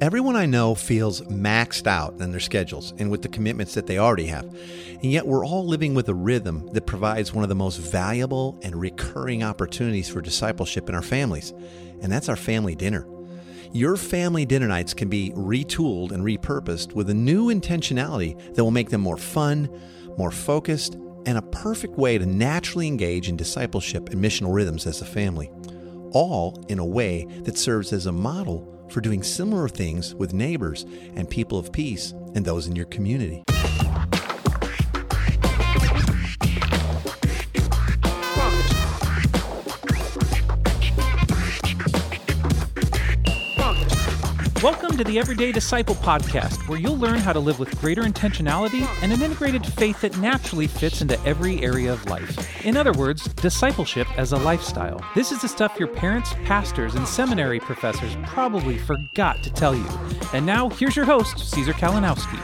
Everyone I know feels maxed out in their schedules and with the commitments that they already have. And yet we're all living with a rhythm that provides one of the most valuable and recurring opportunities for discipleship in our families. And that's our family dinner. Your family dinner nights can be retooled and repurposed with a new intentionality that will make them more fun, more focused, and a perfect way to naturally engage in discipleship and missional rhythms as a family, all in a way that serves as a model for doing similar things with neighbors and people of peace and those in your community. Welcome to the Everyday Disciple podcast, where you'll learn how to live with greater intentionality and an integrated faith that naturally fits into every area of life. In other words, discipleship as a lifestyle. This is the stuff your parents, pastors, and seminary professors probably forgot to tell you. And now, here's your host, Caesar Kalinowski.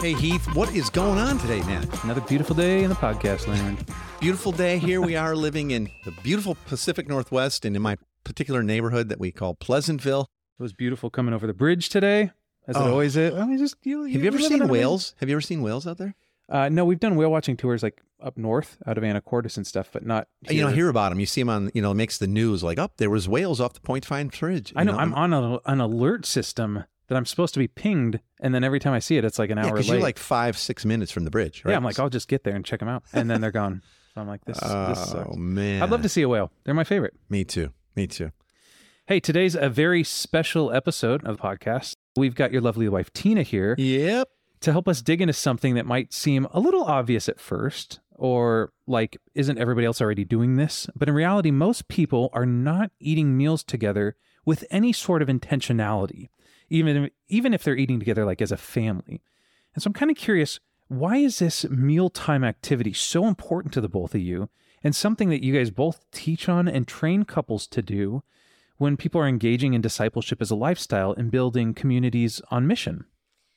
Hey Heath, what is going on today, man? Another beautiful day in the podcast land. Beautiful day. Here we are living in the beautiful Pacific Northwest and in my particular neighborhood that we call Pleasantville. It was beautiful coming over the bridge today, as it Oh. always is. I mean, just, you, Have you ever seen in a- whales? Have you ever seen whales out there? Uh, no, we've done whale watching tours like up north out of Anacortes and stuff, but not. You know, here. hear about them. You see them on, you know, it makes the news like, up there was whales off the Point Fine Bridge. I You know, I'm on a, an alert system that I'm supposed to be pinged, and then every time I see it, it's like an Yeah, hour because late. you're like five, six minutes from the bridge, right? yeah, I'm like, I'll just get there and check them out, and then they're gone. So I'm like, this, this oh sucks. man, I'd love to see a whale. They're my favorite. Me too. Me too. Hey, today's a very special episode of the podcast. We've got your lovely wife Tina here Yep. to help us dig into something that might seem a little obvious at first, or like, isn't everybody else already doing this? But in reality, most people are not eating meals together with any sort of intentionality, even if, even if they're eating together like as a family. And so I'm kind of curious, why is this mealtime activity so important to the both of you, and something that you guys both teach on and train couples to do when people are engaging in discipleship as a lifestyle and building communities on mission?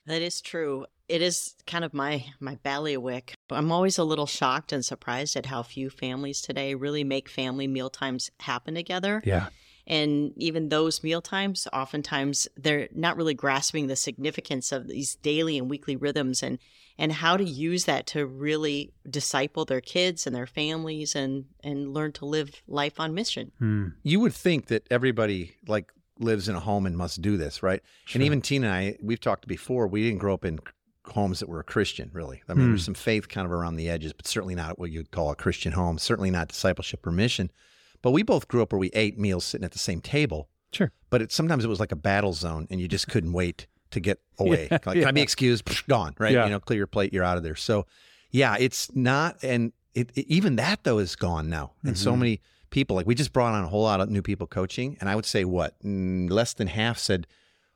That is true. It is kind of my my bailiwick. I'm always a little shocked and surprised at how few families today really make family meal times happen together. Yeah. And even those meal times, oftentimes they're not really grasping the significance of these daily and weekly rhythms and and how to use that to really disciple their kids and their families and and learn to live life on mission. Hmm. You would think that everybody like lives in a home and must do this, right? Sure. And even Tina and I, we've talked before. We didn't grow up in homes that were Christian, really. I mean, Hmm. there's some faith kind of around the edges, but certainly not what you'd call a Christian home. Certainly not discipleship or mission. But we both grew up where we ate meals sitting at the same table. Sure. But it, sometimes it was like a battle zone, and you just couldn't wait to get away. Yeah, like, Can I be excused? Psh, Gone, right? Yeah. You know, clear your plate, you're out of there. So, yeah, it's not, and it, it- even that though is gone now. And so Mhm. many people, like we just brought on a whole lot of new people coaching, and I would say what mm, less than half said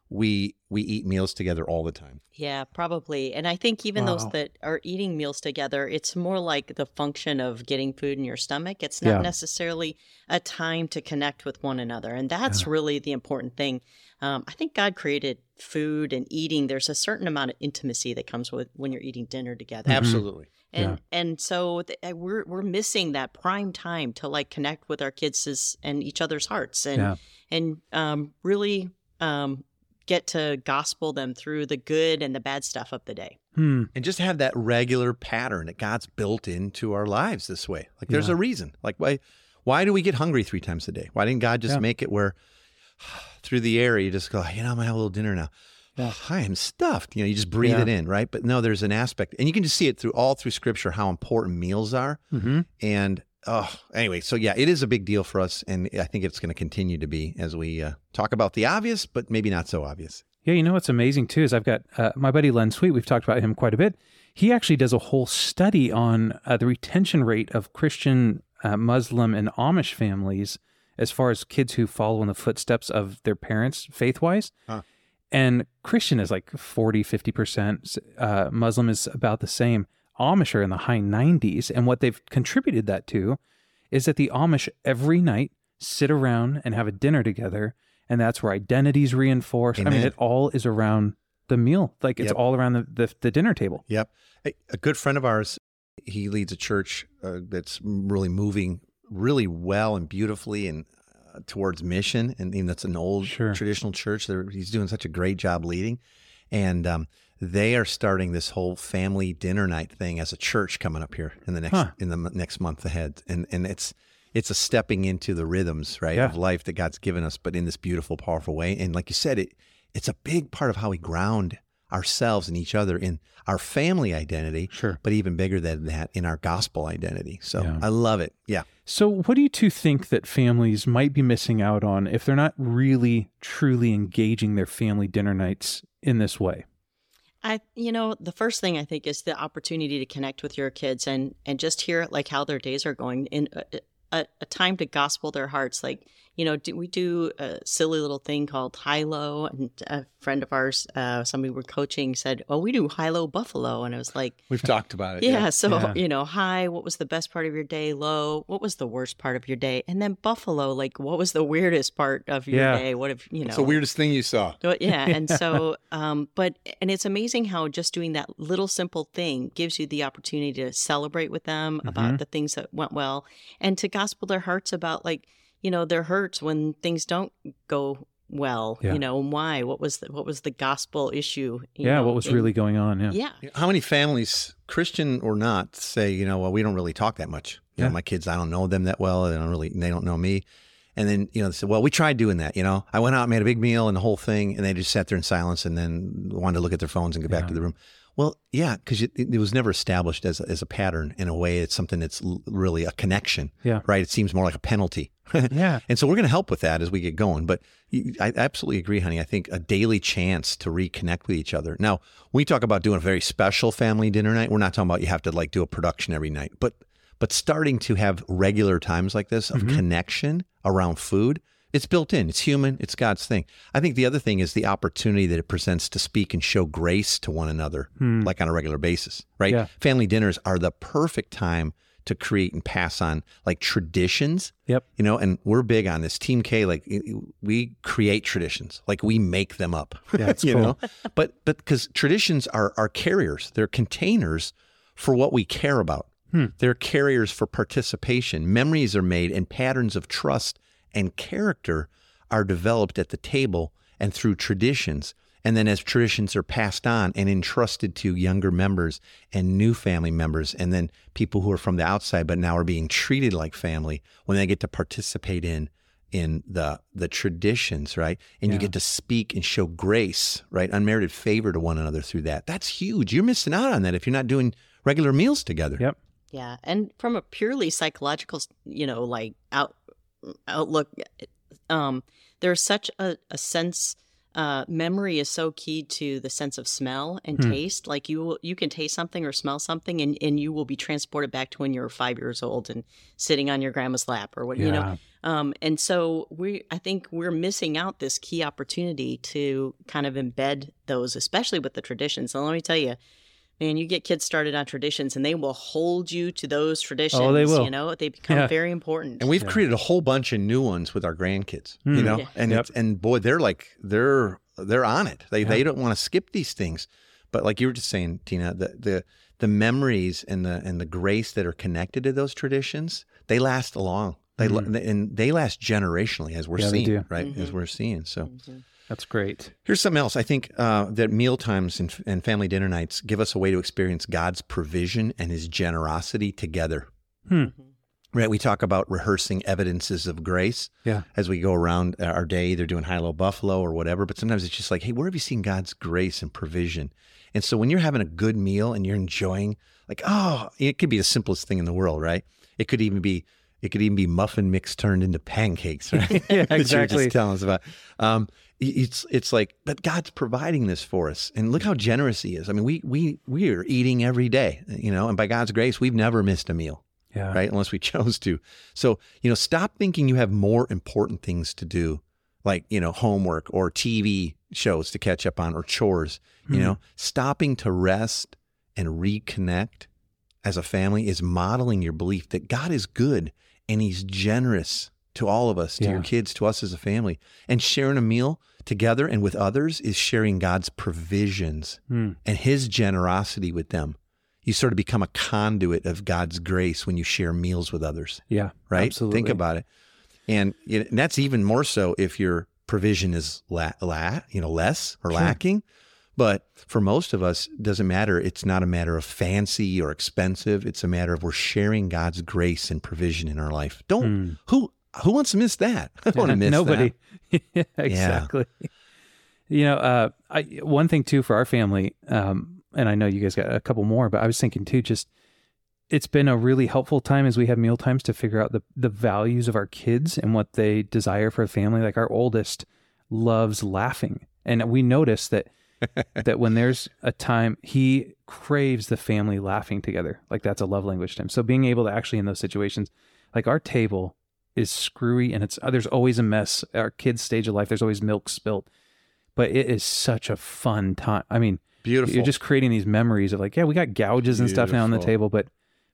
we we eat meals together all the time. Yeah, probably. And I think even those that are eating meals together, it's more like the function of getting food in your stomach. It's not Yeah. necessarily a time to connect with one another. And that's really the important thing. Um, I think God created food and eating. There's a certain amount of intimacy that comes with when you're eating dinner together. Absolutely. And and so th- uh, we're we're missing that prime time to like connect with our kids' and each other's hearts and Yeah. and um, really um, get to gospel them through the good and the bad stuff of the day. Hmm. and just have that regular pattern that God's built into our lives this way. Like there's Yeah. a reason. Like why why do we get hungry three times a day? Why didn't God just Yeah. make it where through the air you just go, you know, I'm gonna have a little dinner now. Yeah. I am stuffed. You know, you just breathe Yeah. it in, right? But no, there's an aspect, and you can just see it through all through Scripture how important meals are. hmm And oh, anyway, so yeah, it is a big deal for us, and I think it's going to continue to be as we uh, talk about the obvious, but maybe not so obvious. Yeah, you know what's amazing too is I've got uh, my buddy Len Sweet. We've talked about him quite a bit. He actually does a whole study on uh, the retention rate of Christian, uh, Muslim, and Amish families as far as kids who follow in the footsteps of their parents faith wise. Huh. And Christian is like 40, 50%. Uh, Muslim is about the same. Amish are in the high 90s. And what they've contributed that to is that the Amish every night sit around and have a dinner together. And that's where identities reinforced. I mean, it all is around the meal. Like it's Yep. all around the, the, the dinner table. Yep. A, a good friend of ours, he leads a church uh, that's really moving really well and beautifully and towards mission, and know, that's an old Sure. traditional church. They're, he's doing such a great job leading, and um, they are starting this whole family dinner night thing as a church coming up here in the next Huh. in the m- next month ahead, and and it's it's a stepping into the rhythms right Yeah. of life that God's given us, but in this beautiful, powerful way. And like you said, it it's a big part of how we ground ourselves and each other in our family identity, Sure. but even bigger than that in our gospel identity. So Yeah. I love it. Yeah. So, what do you two think that families might be missing out on if they're not really, truly engaging their family dinner nights in this way? I, you know, the first thing I think is the opportunity to connect with your kids and and just hear like how their days are going in a, a, a time to gospel their hearts. Like, you know, do, we do a silly little thing called high low, and a friend of ours, uh, somebody we're coaching, said, "Oh, we do high low buffalo," and I was like. We've talked about it. Yeah, so Yeah. you know, high, what was the best part of your day? Low, what was the worst part of your day? And then buffalo, like what was the weirdest part of your Yeah. day? What if you know It's the weirdest thing you saw. but yeah, and so, um, but and it's amazing how just doing that little simple thing gives you the opportunity to celebrate with them Mhm. about the things that went well, and to gospel their hearts about like you know their hurts when things don't go well. Yeah. You know and why? What was the what was the gospel issue? you yeah, know, what was and- really going on? Yeah. Yeah, How many families, Christian or not, say, you know, well, we don't really talk that much. You Yeah. know, my kids, I don't know them that well. They don't really, they don't know me. And then, you know, they say, well, we tried doing that. You know, I went out, and made a big meal and the whole thing, and they just sat there in silence and then wanted to look at their phones and go back to the room. Well, yeah, because it, it was never established as a, as a pattern in a way. It's something that's l- really a connection, Yeah. right? It seems more like a penalty. Yeah. And so we're going to help with that as we get going. But I absolutely agree, honey. I think a daily chance to reconnect with each other. Now, we talk about doing a very special family dinner night. We're not talking about you have to like do a production every night, but but starting to have regular times like this of mm-hmm. connection around food. It's built in. It's human. It's God's thing. I think the other thing is the opportunity that it presents to speak and show grace to one another, hmm. like on a regular basis, right? Yeah. Family dinners are the perfect time to create and pass on like traditions. Yep. you know and we're big on this. Team k like we create traditions. Like we make them up. Yeah, you cool. know? But but because traditions are are carriers. They're containers for what we care about. Hmm. they're carriers for participation. Memories are made and patterns of trust and character are developed at the table and through traditions and then as traditions are passed on and entrusted to younger members and new family members and then people who are from the outside but now are being treated like family when they get to participate in in the the traditions right? And you get to speak and show grace right? Unmerited favor to one another through that. That's huge. You're missing out on that if you're not doing regular meals together. Yep. yeah, and from a purely psychological, you know, like out outlook, um, there's such a, a sense. Uh, memory is so key to the sense of smell and Hmm. taste. Like you, you can taste something or smell something, and, and you will be transported back to when you were five years old and sitting on your grandma's lap, or what you know. Um, and so we, I think we're missing out this key opportunity to kind of embed those, especially with the traditions. And let me tell you, man, you get kids started on traditions, and they will hold you to those traditions. Oh, they will. You know, they become Yeah. very important. And we've Yeah. created a whole bunch of new ones with our grandkids, Hmm. you know, Yeah. and Yep. it's, and boy, they're like they're they're on it. They Yeah. they don't want to skip these things, but like you were just saying, Tina, the the the memories and the and the grace that are connected to those traditions, they last long. They la- and they last generationally, as we're Hmm. Yeah, seeing, right? As Mhm. we're seeing. So Mhm. That's great. Here's something else. I think uh, that meal times and, and family dinner nights give us a way to experience God's provision and His generosity together. Hmm. Right? We talk about rehearsing evidences of grace Yeah. as we go around our day, either doing high low buffalo or whatever. But sometimes it's just like, hey, where have you seen God's grace and provision? And so when you're having a good meal and you're enjoying, like, oh, it could be the simplest thing in the world, right? It could even be. It could even be muffin mix turned into pancakes, right? Yeah, That you were exactly. just telling us about. Um, it's it's like, but God's providing this for us, and look how generous He is. I mean, we we we are eating every day, you know, and by God's grace, we've never missed a meal Yeah. right? Unless we chose to. So, you know, stop thinking you have more important things to do, like, you know, homework or TV shows to catch up on or chores. You Hmm. know, stopping to rest and reconnect as a family is modeling your belief that God is good and He's generous to all of us, to Yeah. your kids, to us as a family. And sharing a meal together and with others is sharing God's provisions Hmm. and his generosity with them. You sort of become a conduit of God's grace when you share meals with others, Yeah. right? Absolutely. Think about it. and, and that's even more so if your provision is la, la you know less or Sure. lacking. But for most of us, it doesn't matter. It's not a matter of fancy or expensive. It's a matter of we're sharing God's grace and provision in our life. Don't Hmm. who who wants to miss that? I don't want to miss Nobody. that. Yeah, exactly. You know, uh, I, one thing too for our family, um, and I know you guys got a couple more, but I was thinking too, just it's been a really helpful time as we have meal times to figure out the the values of our kids and what they desire for a family. Like our oldest loves laughing, and we notice that that when there's a time he craves the family laughing together like that's a love language to him so being able to actually in those situations like our table is screwy and it's uh, there's always a mess. Our kids stage of life there's always milk spilt but it is such a fun time i mean Beautiful. you're just creating these memories of like yeah we got gouges and stuff now on the table but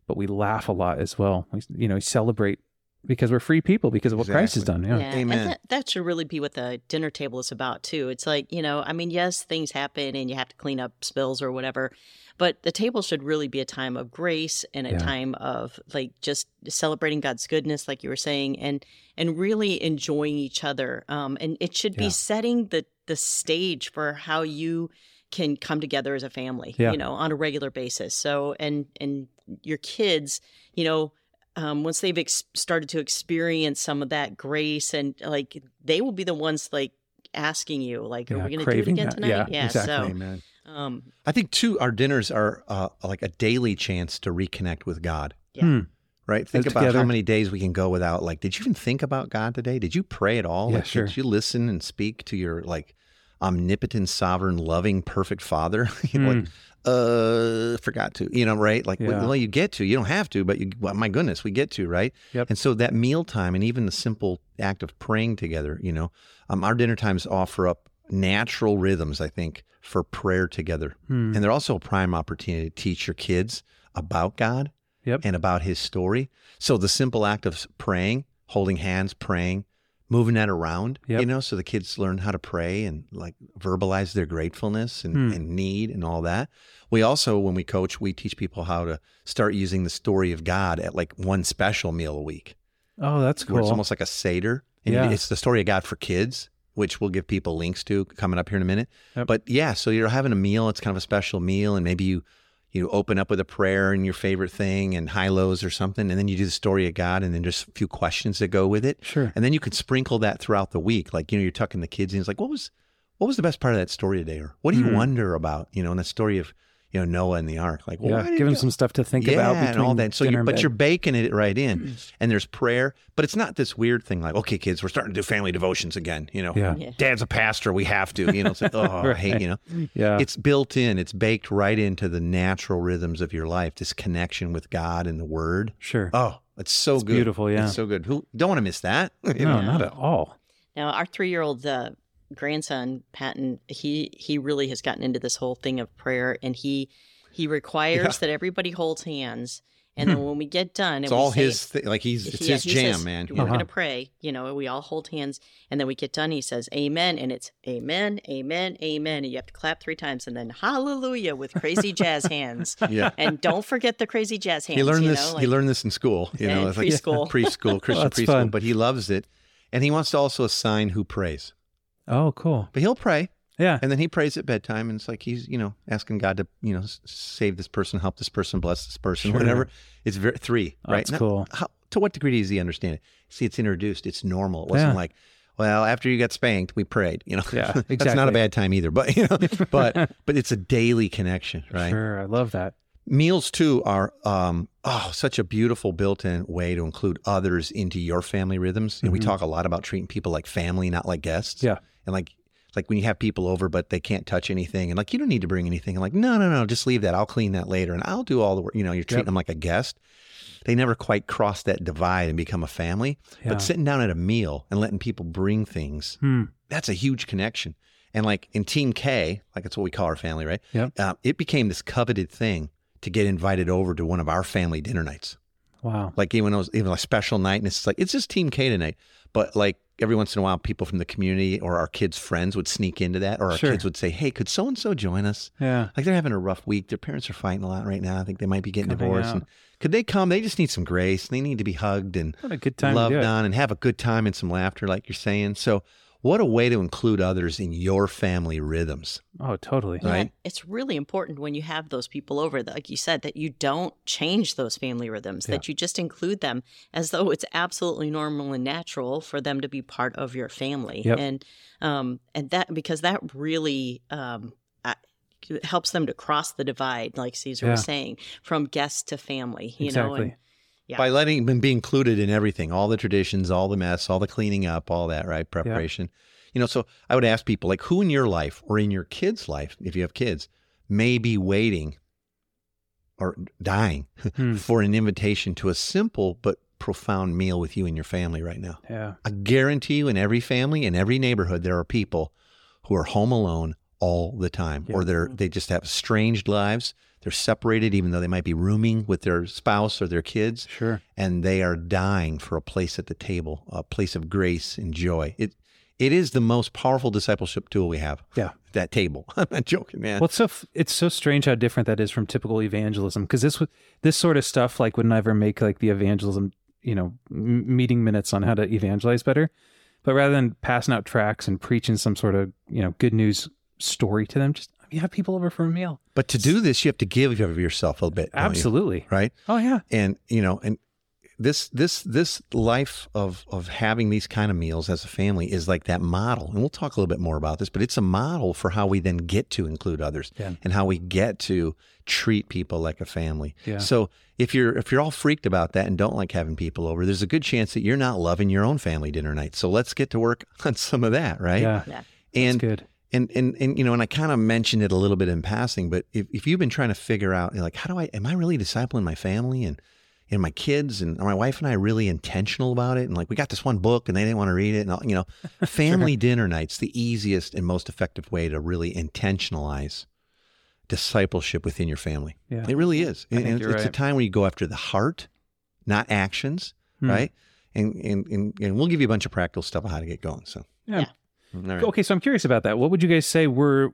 but we laugh a lot as well. We, you know we celebrate because we're free people because of what christ has done yeah, Yeah, Amen. And that, that should really be what the dinner table is about too. It's like you know, I mean, yes, things happen and you have to clean up spills or whatever, but the table should really be a time of grace and a Yeah. time of like just celebrating God's goodness, like you were saying, and and really enjoying each other. Um, and it should be Yeah. setting the the stage for how you can come together as a family, Yeah. you know, on a regular basis. So and and your kids, you know, um, once they've ex- started to experience some of that grace and like they will be the ones like asking you like are we going to do it again that. tonight Yeah, exactly. Amen. so um I think too, our dinners are uh, like a daily chance to reconnect with God. Yeah. Hmm. Right. Think Live about how many days we can go without. Like, did you even think about God today? Did you pray at all? Yeah, like, sure. Did you listen and speak to your like omnipotent, sovereign, loving, perfect Father? you know, like, uh, forgot to. You know, right? Like, Hmm. Yeah. well, you get to. You don't have to, but you. Well, my goodness, we get to, right? Yep. And so that mealtime and even the simple act of praying together, you know, um, our dinner times offer up natural rhythms. I think for prayer together. Hmm. And they're also a prime opportunity to teach your kids about God Yep. and about his story. So the simple act of praying, holding hands, praying, moving that around, Yep. you know, so the kids learn how to pray and like verbalize their gratefulness and, Hmm. and need and all that. We also, when we coach, we teach people how to start using the story of God at like one special meal a week, oh that's cool where it's almost like a Seder. And Yeah. it's the story of God for kids. Which we'll give people links to coming up here in a minute. Yep. But yeah, so you're having a meal. It's kind of a special meal, and maybe you you open up with a prayer and your favorite thing and high lows or something, and then you do the story of God, and then just a few questions that go with it, sure and then you could sprinkle that throughout the week. Like you know, you're tucking the kids in. It's like, what was what was the best part of that story today, or what do you Mhm. wonder about? You know, in the story of you know Noah and the ark. Like, well, yeah give them you- some stuff to think yeah, about and all that. So, you, but bed. you're baking it right in, and there's prayer, but it's not this weird thing like, okay, kids, we're starting to do family devotions again. You know, Yeah. Yeah. Dad's a pastor, we have to. You know, it's like, oh, I hate. You know, yeah it's built in, it's baked right into the natural rhythms of your life. This connection with God and the Word. sure Oh, it's so It's good. beautiful, yeah. it's so good. Who don't want to miss that? You no know? not at all now our three year old uh, grandson patton he he really has gotten into this whole thing of prayer and he he requires Yeah. that everybody holds hands and then when we get done It's all say- his. Thing. Like he's it's Yeah, his he jam, says, man. We're Uh-huh. going to pray. You know, we all hold hands, and then we get done. He says, "Amen," and it's "Amen, Amen, Amen," and you have to clap three times, and then Hallelujah with crazy jazz hands. Yeah. And don't forget the crazy jazz hands. He learned you this. Know, he learned this in school. You know, in it's like preschool. preschool, Christian that's preschool. fun. But he loves it, and he wants to also assign who prays. Oh cool But he'll pray, yeah and then he prays at bedtime, and it's like he's you know asking God to you know s- save this person, help this person, bless this person, Sure. whatever. It's very three, Oh, right? that's cool. How, to what degree does he understand it? See, it's introduced. It's normal. It wasn't Yeah. like. Well, after you got spanked, we prayed. You know, Yeah, That's not a bad time either. But you know, but but it's a daily connection, right? sure i love that Meals too are um oh such a beautiful built-in way to include others into your family rhythms. You know, we talk a lot about treating people like family, not like guests. Yeah. And like like when you have people over but they can't touch anything and like you don't need to bring anything. I'm like, no, no, no, just leave that. I'll clean that later and I'll do all the work. You know, you're treating Yep. them like a guest. They never quite cross that divide and become a family. Yeah. But sitting down at a meal and letting people bring things, Hmm. that's a huge connection. And like in Team K, like it's what we call our family, right? Yep. Uh, it became this coveted thing to get invited over to one of our family dinner nights. wow Like even those, even a special night, and it's like it's just Team K tonight. But like every once in a while, people from the community or our kids' friends would sneak into that, or our Sure. kids would say, "Hey, could so and so join us?" Yeah. Like they're having a rough week. Their parents are fighting a lot right now. I think they might be getting Come hang divorced. And could they come? They just need some grace. They need to be hugged and What a good time loved on and have a good time and some laughter, like you're saying. So, what a way to include others in your family rhythms. Oh, totally. Yeah, Right. It's really important when you have those people over, that, like you said, that you don't change those family rhythms, that you just include them as though it's absolutely normal and natural for them to be part of your family. Yep. And um, and that because that really um, uh, helps them to cross the divide, like Caesar Yeah. was saying, from guest to family. You know, and Yeah. By letting them be included in everything, all the traditions, all the mess, all the cleaning up, all that, right? Preparation. You know, so I would ask people like who in your life or in your kids' life, if you have kids, may be waiting or dying Hmm. for an invitation to a simple but profound meal with you and your family right now. yeah. I guarantee you, in every family, in every neighborhood, there are people who are home alone all the time, or they're they just have estranged lives. They're separated, even though they might be rooming with their spouse or their kids, Sure. and they are dying for a place at the table, a place of grace and joy. It it is the most powerful discipleship tool we have. Yeah. that table. I'm not joking, man. Well, it's so it's so strange how different that is from typical evangelism because this this sort of stuff like would never make like the evangelism you know m- meeting minutes on how to evangelize better, but rather than passing out tracts and preaching some sort of you know good news story to them, just you have people over for a meal. but to do this, you have to give of yourself a bit, don't you? Absolutely. right? Oh yeah. and you know and this this this life of of having these kind of meals as a family is like that model and we'll talk a little bit more about this but it's a model for how we then get to include others Yeah. and how we get to treat people like a family Yeah. so if you're if you're all freaked about that and don't like having people over there's a good chance that you're not loving your own family dinner night so let's get to work on some of that right Yeah. yeah. and That's good. And and and you know, and I kind of mentioned it a little bit in passing, but if, if you've been trying to figure out, like, how do I am I really discipling my family and and my kids and are my wife and I really intentional about it? And like, we got this one book and they didn't want to read it, and all, you know, family dinner nights the easiest and most effective way to really intentionalize discipleship within your family. Yeah. It really is. I And think it's, you're it's a time where you go after the heart, not actions, Hmm. right? And, and and and we'll give you a bunch of practical stuff on how to get going. So, Yeah. all right. Okay, so I'm curious about that. What would you guys say were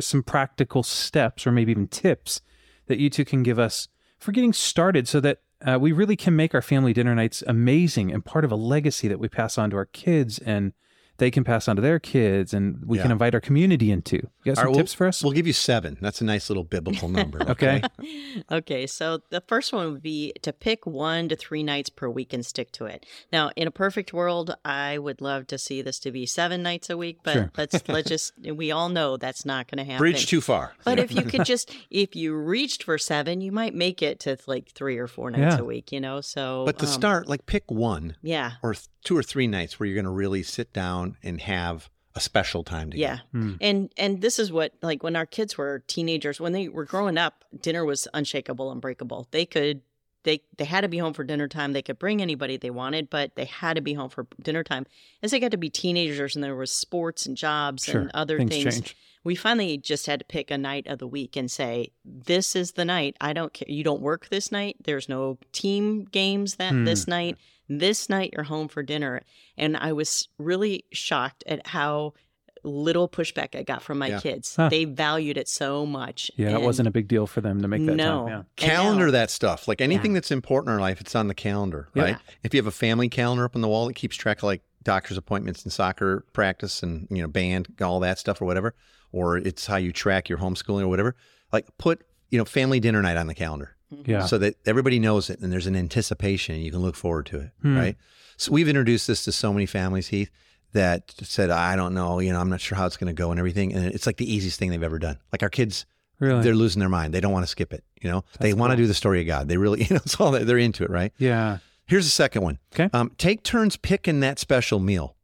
some practical steps or maybe even tips that you two can give us for getting started so that uh, we really can make our family dinner nights amazing and part of a legacy that we pass on to our kids and they can pass on to their kids and we can invite our community into. You got some All right, tips for us? We'll give you seven. That's a nice little biblical number. Okay. Okay, so the first one would be to pick one to three nights per week and stick to it. Now, in a perfect world, I would love to see this to be seven nights a week, but Sure. let's let's just we all know that's not going to happen. Bridge too far. But if you could just if you reached for seven, you might make it to like three or four nights Yeah. a week. You know, so But to um, start, like pick one yeah, or th- two or three nights where you're going to really sit down and have a special time together. Yeah. Hmm. And and this is what like when our kids were teenagers, when they were growing up, dinner was unshakable, unbreakable. They could they they had to be home for dinner time. They could bring anybody they wanted, but they had to be home for dinner time. As they got to be teenagers and there was sports and jobs Sure. and other Things things, change. we finally just had to pick a night of the week and say, This is the night. I don't care you don't work this night. There's no team games that Hmm. this night. This night you're home for dinner. And I was really shocked at how little pushback I got from my Yeah. kids. Huh. They valued it so much. Yeah, that And wasn't a big deal for them to make that no. time. Yeah. Calendar now- that stuff. Like anything that's important in our life, it's on the calendar, Yeah. right? If you have a family calendar up on the wall that keeps track of like doctor's appointments and soccer practice and you know band, all that stuff or whatever, or it's how you track your homeschooling or whatever. Like put you know family dinner night on the calendar. Yeah. so that everybody knows it and there's an anticipation and you can look forward to it, Hmm. right? So we've introduced this to so many families, Heath, that said, I don't know, you know, I'm not sure how it's going to go and everything. And it's like the easiest thing they've ever done. Like our kids, Really? they're losing their mind. They don't want to skip it. You know, they That's want to cool. do the story of God. They really, you know, it's all that they're into it, right? yeah. Here's the second one. Okay. Um, take turns picking that special meal,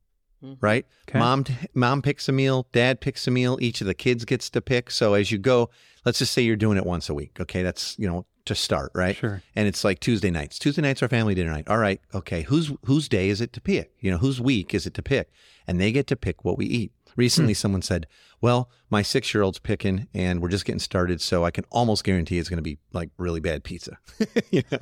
Mhm. right? Okay. Mom, mom picks a meal, dad picks a meal. Each of the kids gets to pick. So as you go, let's just say you're doing it once a week. Okay, that's you know to start, right? Sure. And it's like Tuesday nights. Tuesday nights are family dinner night. All right, okay. Whose whose day is it to pick? You know, whose week is it to pick? And they get to pick what we eat. Recently, hmm. someone said, "Well, my six year old's picking, and we're just getting started, so I can almost guarantee it's going to be like really bad pizza." you know,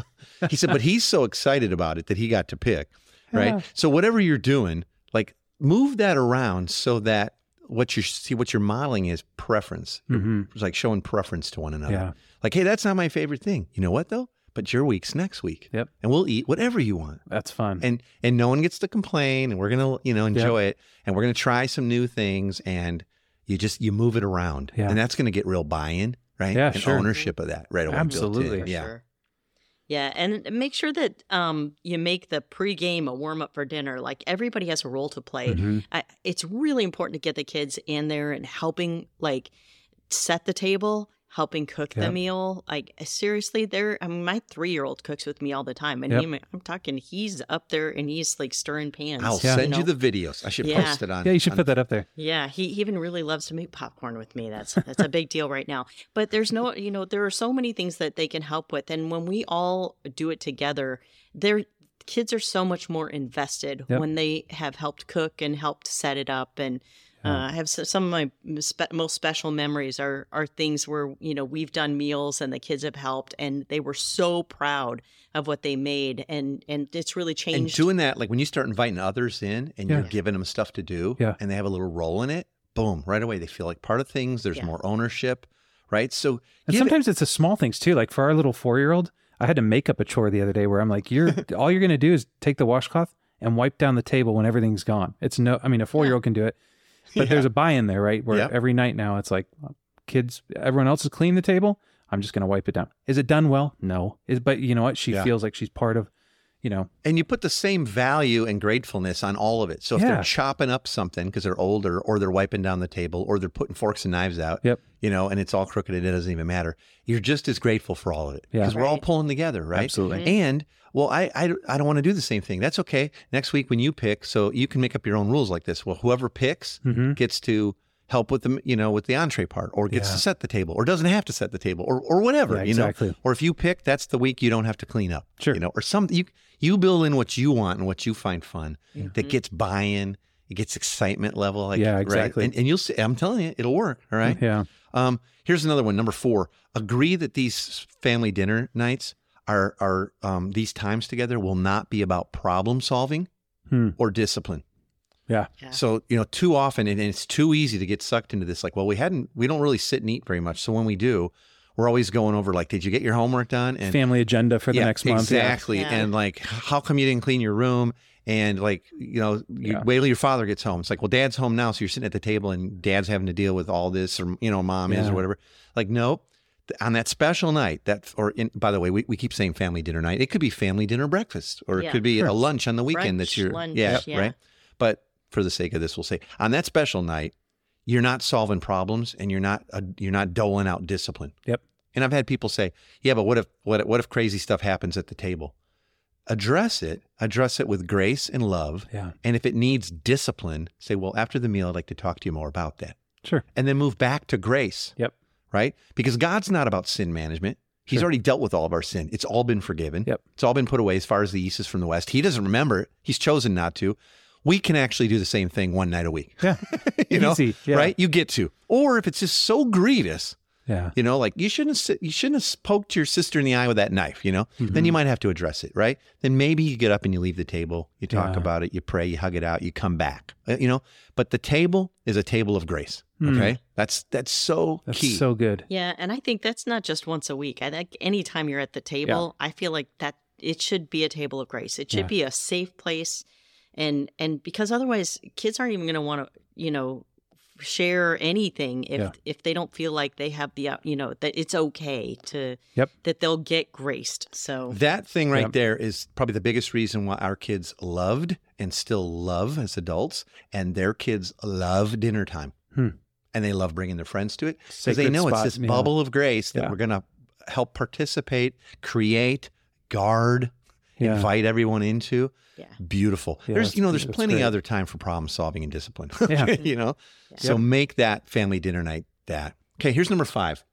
he said, but he's so excited about it that he got to pick, right? Yeah. So whatever you're doing, like move that around so that what you see what you're modeling is preference. hmm It's like showing preference to one another. Yeah. Like, hey, that's not my favorite thing. You know what though? But your week's next week. Yep. And we'll eat whatever you want. That's fun. And and no one gets to complain and we're gonna, you know, enjoy it. And we're gonna try some new things and you just you move it around. Yeah. And that's gonna get real buy-in, right? Yeah, and sure. ownership of that right away. built in. Absolutely. Yeah. sure. Yeah, and make sure that um, you make the pregame a warm up for dinner. Like everybody has a role to play. Mhm. I, it's really important to get the kids in there and helping, like, set the table, helping cook the meal. Like eh, seriously, they're. I mean, my three year old cooks with me all the time, and Yep. he, I'm talking, he's up there and he's like stirring pans. I'll Yeah. send you know? the videos. I should Yeah. post it on. Yeah, you should on- put that up there. Yeah, he he even really loves to make popcorn with me. That's that's a big deal right now. But there's no, you know, there are so many things that they can help with, and when we all do it together, their kids are so much more invested Yep. when they have helped cook and helped set it up. And uh, I have some of my spe- most special memories are are things where you know we've done meals and the kids have helped, and they were so proud of what they made, and and it's really changed. And doing that, like when you start inviting others in and you're giving them stuff to do Yeah. and they have a little role in it, boom, right away they feel like part of things. There's Yeah. more ownership, right? So And give it- sometimes it's the small things too. Like for our little four year old, I had to make up a chore the other day where I'm like, "You're all you're gonna do is take the washcloth and wipe down the table when everything's gone." It's no, I mean, a four year old can do it, but Yeah. there's a buy in there, right? Where Yep. every night now it's like, kids, everyone else has cleaned the table. I'm just gonna wipe it down. Is it done well? No. Is but you know what? She Yeah. feels like she's part of, you know, and you put the same value and gratefulness on all of it. So if Yeah. they're chopping up something because they're older, or they're wiping down the table, or they're putting forks and knives out, Yep. you know, and it's all crooked and it doesn't even matter. You're just as grateful for all of it Yeah. because we're all pulling together, right? Absolutely. Mm-hmm. And well, I, I I don't want to do the same thing. That's okay. Next week when you pick, so you can make up your own rules like this. Well, whoever picks Mhm. gets to help with the you know with the entree part, or gets Yeah. to set the table, or doesn't have to set the table, or or whatever. Yeah, you know, or if you pick, that's the week you don't have to clean up. Sure. You know, or some you you build in what you want and what you find fun Mm-hmm. that gets buy-in. It gets excitement level. Like, Yeah, right? exactly. And, and you'll see. I'm telling you, it'll work. All right. yeah, Um, here's another one. Number four. Agree that these family dinner nights are are um, these times together will not be about problem solving Hmm. or discipline. yeah, Yeah. So you know, too often, and it's too easy to get sucked into this. Like, well, we hadn't, we don't really sit and eat very much. So when we do, we're always going over like, did you get your homework done? And family agenda for the yeah, next month. Yeah. Exactly. Yeah. And like, how come you didn't clean your room? And like, you know, you Yeah. wait till your father gets home. It's like, well, dad's home now. So you're sitting at the table and dad's having to deal with all this or, you know, mom is or whatever. Like, nope. On that special night, that, or in, by the way, we, we keep saying family dinner night. It could be family dinner breakfast, or it could be Sure. a lunch on the weekend that's Brunch, your, lunch, yeah, yeah. right. But for the sake of this, we'll say on that special night, you're not solving problems and you're not, uh, you're not doling out discipline. Yep. And I've had people say, "Yeah, but what if what what if crazy stuff happens at the table?" Address it. Address it with grace and love. Yeah. And if it needs discipline, say, "Well, after the meal, I'd like to talk to you more about that." Sure. And then move back to grace. Yep. Right? Because God's not about sin management. He's Sure. already dealt with all of our sin. It's all been forgiven. Yep. It's all been put away as far as the east is from the west. He doesn't remember it. He's chosen not to. We can actually do the same thing one night a week. Yeah. you know, Yeah. right? You get to. Or if it's just so grievous, Yeah. you know, like you shouldn't sit, you shouldn't have poked your sister in the eye with that knife. You know, then Mm-hmm. you might have to address it, right? Then maybe you get up and you leave the table, you talk Yeah. about it, you pray, you hug it out, you come back. Uh, You know, but the table is a table of grace. Hmm. Okay, that's that's so That's key. so good. Yeah, and I think that's not just once a week. I think anytime you're at the table, I feel like that it should be a table of grace. It should Yeah. be a safe place, and and because otherwise, kids aren't even going to want to, you know, share anything if Yeah. if they don't feel like they have the, uh, you know, that it's okay to, Yep. that they'll get graced. So That thing right Yep. there is probably the biggest reason why our kids loved and still love as adults, and their kids love dinner time. Hmm. And they love bringing their friends to it because they know spot, it's this yeah. bubble of grace that Yeah. we're going to help participate, create, guard, Yeah. invite everyone into. yeah, Beautiful. Yeah, there's, you know, there's plenty great. other time for problem solving and discipline. Yeah. you know, so Yep. make that family dinner night that. Okay, here's number five.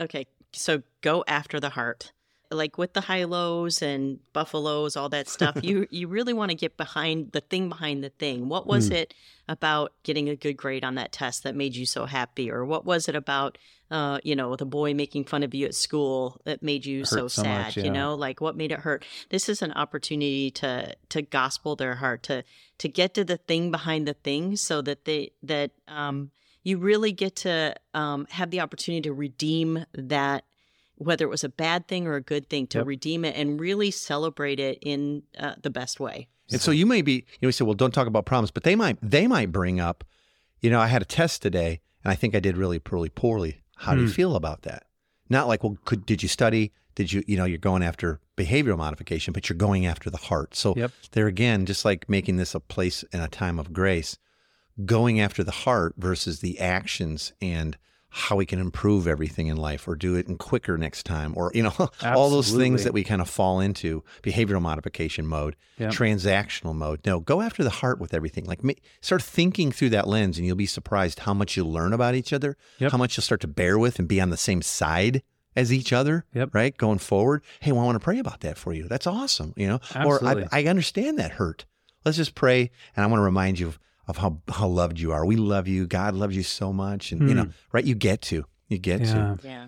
Okay, so go after the heart. like with the high lows and buffaloes, all that stuff, you you really want to get behind the thing behind the thing. What was Mm. it about getting a good grade on that test that made you so happy, or what was it about, uh, you know, the boy making fun of you at school that made you so so sad? much, You know, like what made it hurt? This is an opportunity to to gospel their heart, to to get to the thing behind the thing, so that they that um you really get to um, have the opportunity to redeem that whether it was a bad thing or a good thing to Yep. redeem it and really celebrate it in uh, the best way And so you may be, you know, we say, well, don't talk about problems, but they might, they might bring up, you know, I had a test today, and I think I did really, really poorly. How do you Hmm. feel about that? Not like, well, could did you study? Did you, you know, you're going after behavioral modification, but you're going after the heart. So Yep. there again, just like making this a place and a time of grace, going after the heart versus the actions and how we can improve everything in life or do it in quicker next time or you know all those things that we kind of fall into behavioral modification mode Yep. transactional mode. No go after the heart with everything. Like start thinking through that lens and you'll be surprised how much you'll learn about each other Yep. how much you'll start to bear with and be on the same side as each other Yep. right going forward. Hey well, i want to pray about that for you. That's awesome you know? Or I, I understand that hurt. Let's just pray and i want to remind you of, of how, how loved you are we love you god loves you so much and you know right you get to you get to Hmm. Yeah. yeah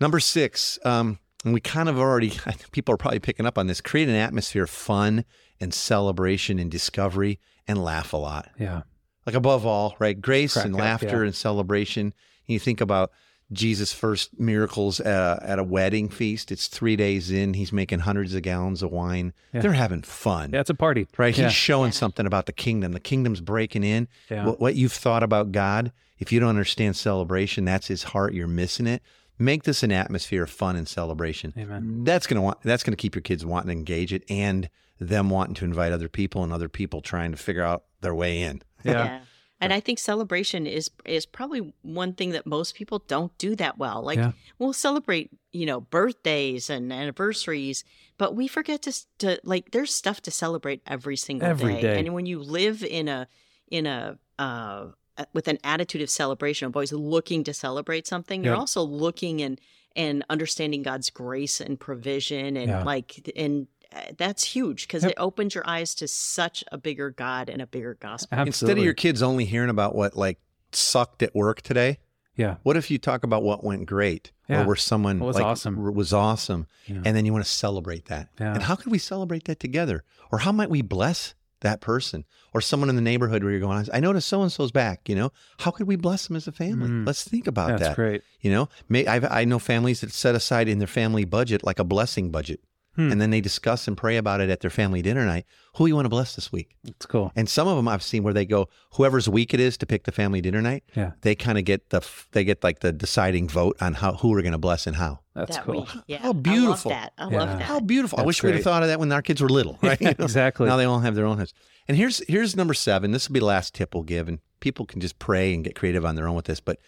Number six, um, and we kind of already, people are probably picking up on this create an atmosphere of fun and celebration and discovery and laugh a lot. Yeah. Like above all, right? Grace Crack and up, laughter yeah. and celebration. And You think about Jesus' first miracles uh, at a wedding feast. It's three days in. He's making hundreds of gallons of wine. Yeah. They're having fun. Yeah. It's a party. Right? Yeah. He's showing something about the kingdom. The kingdom's breaking in. Yeah. What, what you've thought about God, if you don't understand celebration, that's his heart, you're missing it. Make this an atmosphere of fun and celebration. Amen. That's gonna want that's gonna keep your kids wanting to engage it and them wanting to invite other people and other people trying to figure out their way in. Yeah. And I think celebration is is probably one thing that most people don't do that well. Like Yeah. we'll celebrate, you know, birthdays and anniversaries, but we forget to, to like there's stuff to celebrate every single Every day. And when you live in a in a uh with an attitude of celebration of always looking to celebrate something, you're also looking and and understanding God's grace and provision and Yeah. like and that's huge because Yep. it opens your eyes to such a bigger God and a bigger gospel. Absolutely. Instead of your kids only hearing about what like sucked at work today, yeah. what if you talk about what went great Yeah. or where someone What was like, awesome. was awesome Yeah. and then you want to celebrate that. Yeah. And how could we celebrate that together? Or how might we bless that person or someone in the neighborhood where you're going, I noticed so and so's back, you know? How could we bless them as a family? Mm. Let's think about That's that. great. You know, May, I've, I know families that set aside in their family budget like a blessing budget. Hmm. And then they discuss and pray about it at their family dinner night. Who you want to bless this week? It's cool. And some of them I've seen where they go, whoever's week it is to pick the family dinner night, Yeah. they kind of get the they get like the deciding vote on how who we're going to bless and how. That's that cool. week. Yeah. How beautiful. I love that. I Yeah. love that. How beautiful! I That's wish we'd have thought of that when our kids were little, right? You know? exactly. Now they all have their own house. And here's here's number seven. This will be the last tip we'll give, and people can just pray and get creative on their own with this. But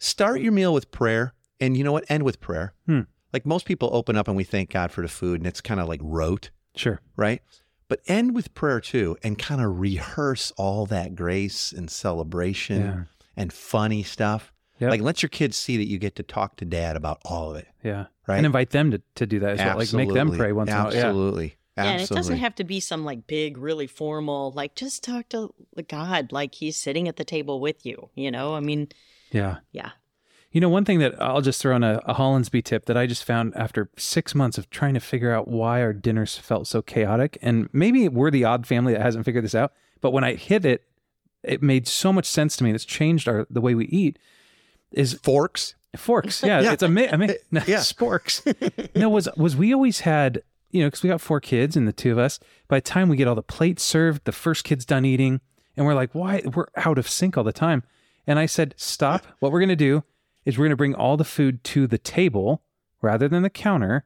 start your meal with prayer, and you know what? End with prayer. Hmm. Like most people open up and we thank God for the food, and it's kind of like rote, sure. right? But end with prayer too, and kind of rehearse all that grace and celebration Yeah. and funny stuff. Yep. Like let your kids see that you get to talk to dad about all of it, Yeah. right? And invite them to, to do that as well. Like make them pray once in a while. Yeah. Absolutely. Yeah, and it doesn't have to be some like big, really formal, like just talk to the God like he's sitting at the table with you, you know? I mean, Yeah. yeah. You know, one thing that I'll just throw in a, a Hollandsby tip that I just found after six months of trying to figure out why our dinners felt so chaotic, and maybe we're the odd family that hasn't figured this out, but when I hit it, it made so much sense to me. It's changed our the way we eat. Is forks. forks? Yeah, Yeah. it's a ama- no, Yeah. sporks. no, was was we always had you know because we got four kids and the two of us. By the time we get all the plates served, the first kid's done eating, and we're like, why we're out of sync all the time. And I said, stop. What we're gonna do is we're gonna bring all the food to the table rather than the counter,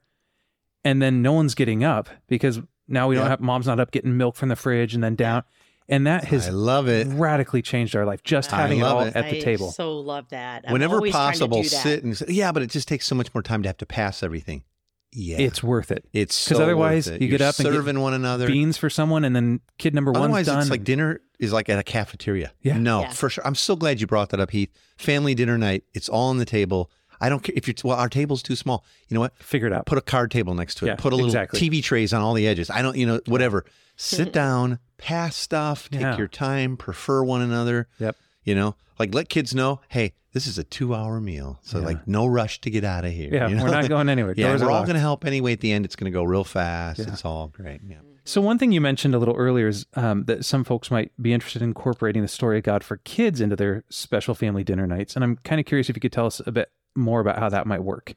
and then no one's getting up because now we don't have mom's not up getting milk from the fridge and then down, and that has I love it. radically changed our life. Just I having it all it. at the I table. so love that. I'm Whenever always trying to possible, that. sit and say, yeah, but it just takes so much more time to have to pass everything. Yeah, It's worth it. it's 'cause so otherwise worth it. you get You're up and get serving one another. beans for someone, and then kid number one. Otherwise, done. it's like dinner is like at a cafeteria. Yeah. no, Yeah. for sure. I'm so glad you brought that up, Heath. Family dinner night. It's all on the table. I don't care if you're well. Our table's too small. You know what? Figure it out. Put a card table next to it. Yeah, Put a little exactly. TV trays on all the edges. I don't, you know, whatever. Sit down, pass stuff, take Yeah. your time, prefer one another. Yep. You know, like let kids know, hey, this is a two-hour meal, so Yeah. like no rush to get out of here. Yeah, you know? we're not going anywhere. Yeah, Doors we're all going to help anyway. At the end, it's going to go real fast. Yeah. It's all great. Yeah. So one thing you mentioned a little earlier is um, that some folks might be interested in incorporating the story of God for kids into their special family dinner nights, and I'm kind of curious if you could tell us a bit more about how that might work.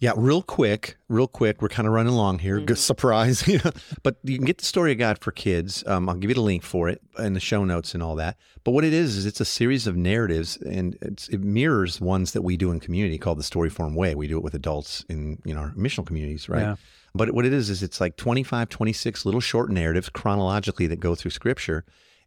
Yeah, real quick, real quick. We're kind of running along here. Good surprise. But you can get the story of God for kids. Um, I'll give you the link for it in the show notes and all that. But what it is is it's a series of narratives, and it's, it mirrors ones that we do in community called the Story-Formed Way. We do it with adults in you know our missional communities, right? Yeah. But what it is is it's like 25, 26 little short narratives chronologically that go through Scripture,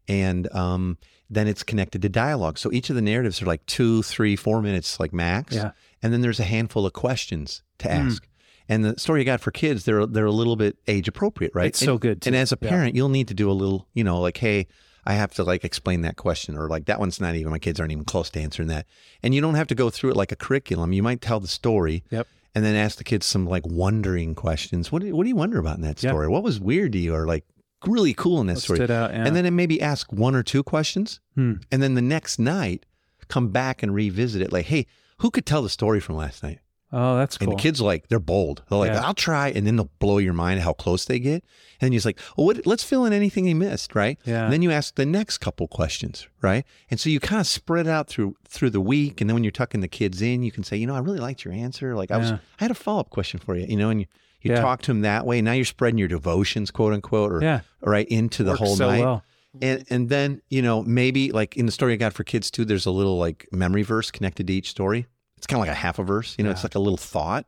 and um, then it's connected to dialogue. So each of the narratives are like two, three, four minutes, like max. Yeah. And then there's a handful of questions to ask. And the Story of God for kids, they're they're a little bit age appropriate, right? It's so And- good, too. And as a Yeah. parent, you'll need to do a little, you know, like, hey, I have to like explain that question, or like that one's not even my kids aren't even close to answering that. And you don't have to go through it like a curriculum. You might tell the story, Yep. and then ask the kids some like wondering questions. What do, what do you wonder about in that Yeah. story? What was weird to you, or like really cool in that What story? out, yeah. And then maybe ask one or two questions, Hmm. and then the next night come back and revisit it. Like, hey, who could tell the story from last night? Oh, that's cool. And the kids like they're bold. They're like, Yeah. I'll try, and then they'll blow your mind how close they get. And then you're just like, well, what, let's fill in anything they missed, right? Yeah. And then you ask the next couple questions, right? And so you kind of spread out through through the week, and then when you're tucking the kids in, you can say, you know, I really liked your answer. Like I was, Yeah. I had a follow up question for you, you know, and you you Yeah. talk to them that way. Now you're spreading your devotions, quote unquote, or Yeah. right into the Works whole so night. well. And and then you know maybe like in the Story of God for kids too, there's a little like memory verse connected to each story. It's kind of like a half a verse, you know. It's like a little thought,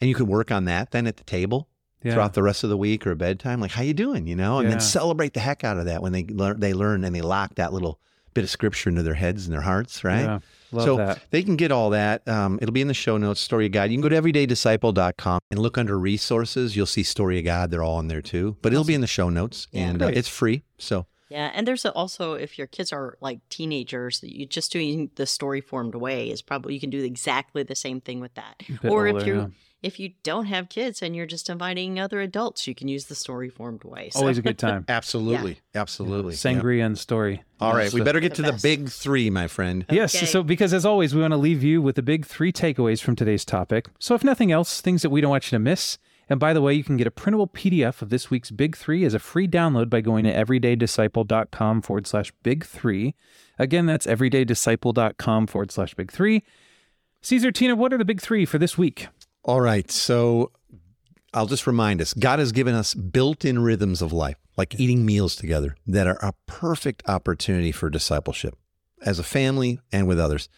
and you can work on that then at the table Yeah. throughout the rest of the week or bedtime. Like, how you doing? You know, and Yeah. then celebrate the heck out of that when they learn they learn and they lock that little bit of scripture into their heads and their hearts, right? Yeah. So that. they can get all that. Um, it'll be in the show notes, Story of God. You can go to everydaydisciple.com and look under resources. You'll see Story of God. They're all in there too. But it'll be in the show notes Yeah. and uh, it's free. So Yeah, and there's also if your kids are like teenagers, you just doing the Story-Formed Way is probably you can do exactly the same thing with that. Bit or if you yeah. if you don't have kids and you're just inviting other adults, you can use the Story-Formed Way. So- Always a good time. absolutely, absolutely. Yeah. Sangria and story. All right, Yes, we the- better get the to the big three, my friend. Yes. So, because as always, we want to leave you with the big three takeaways from today's topic. So, if nothing else, things that we don't want you to miss. And by the way, you can get a printable PDF of this week's big three as a free download by going to everydaydisciple.com forward slash big three. Again, that's everydaydisciple.com forward slash big three. Caesar, Tina, what are the big three for this week? All right, so I'll just remind us God has given us built in rhythms of life, like eating meals together, that are a perfect opportunity for discipleship as a family and with others.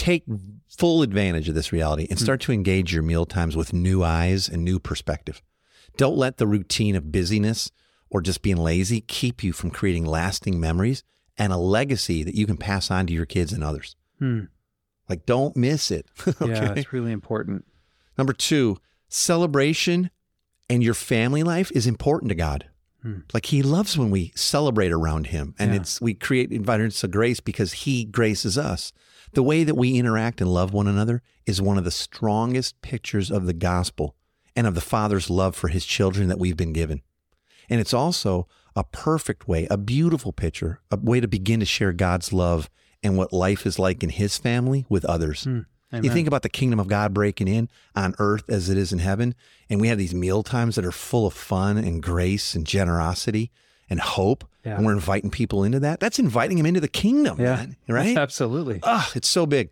Take full advantage of this reality and start to engage your meal times with new eyes and new perspective. Don't let the routine of busyness or just being lazy keep you from creating lasting memories and a legacy that you can pass on to your kids and others. Hmm. Like, don't miss it. okay? Yeah, it's really important. Number two, celebration and your family life is important to God. Hmm. Like He loves when we celebrate around Him, and Yeah. it's we create environments of grace because He graces us. The way that we interact and love one another is one of the strongest pictures of the gospel and of the Father's love for His children that we've been given. And it's also a perfect way, a beautiful picture, a way to begin to share God's love and what life is like in His family with others. Hmm. You think about the kingdom of God breaking in on earth as it is in heaven, and we have these meal times that are full of fun and grace and generosity and hope, Yeah. and we're inviting people into that. That's inviting them into the kingdom, yeah. man. Right? Absolutely. Ah, it's so big.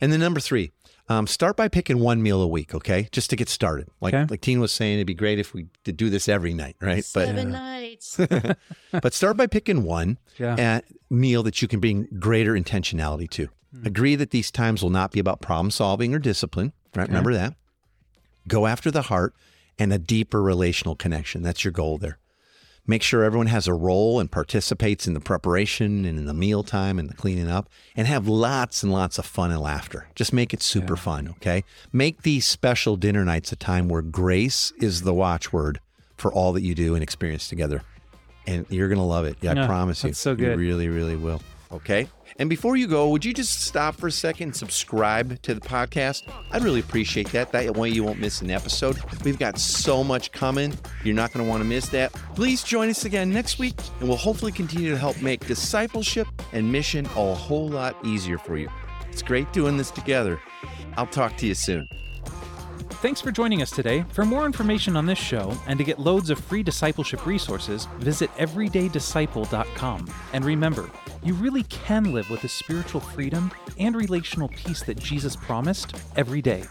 And then number three, um, start by picking one meal a week, okay? Just to get started. Like Okay. like Teen was saying, it'd be great if we did do this every night, right? Seven nights. But but start by picking one Yeah. uh, meal that you can bring greater intentionality to. Agree that these times will not be about problem solving or discipline, right? Remember that. Go after the heart and a deeper relational connection. That's your goal there. Make sure everyone has a role and participates in the preparation and in the mealtime and the cleaning up and have lots and lots of fun and laughter. Just make it super fun, okay? Make these special dinner nights a time where grace is the watchword for all that you do and experience together. And you're going to love it. Yeah, I Yeah, promise you. so You good. really, really will. okay? And before you go, would you just stop for a second and subscribe to the podcast? I'd really appreciate that. That way you won't miss an episode. We've got so much coming. You're not going to want to miss that. Please join us again next week, and we'll hopefully continue to help make discipleship and mission a whole lot easier for you. It's great doing this together. I'll talk to you soon. Thanks for joining us today. For more information on this show and to get loads of free discipleship resources, visit everydaydisciple.com. And remember, you really can live with the spiritual freedom and relational peace that Jesus promised every day.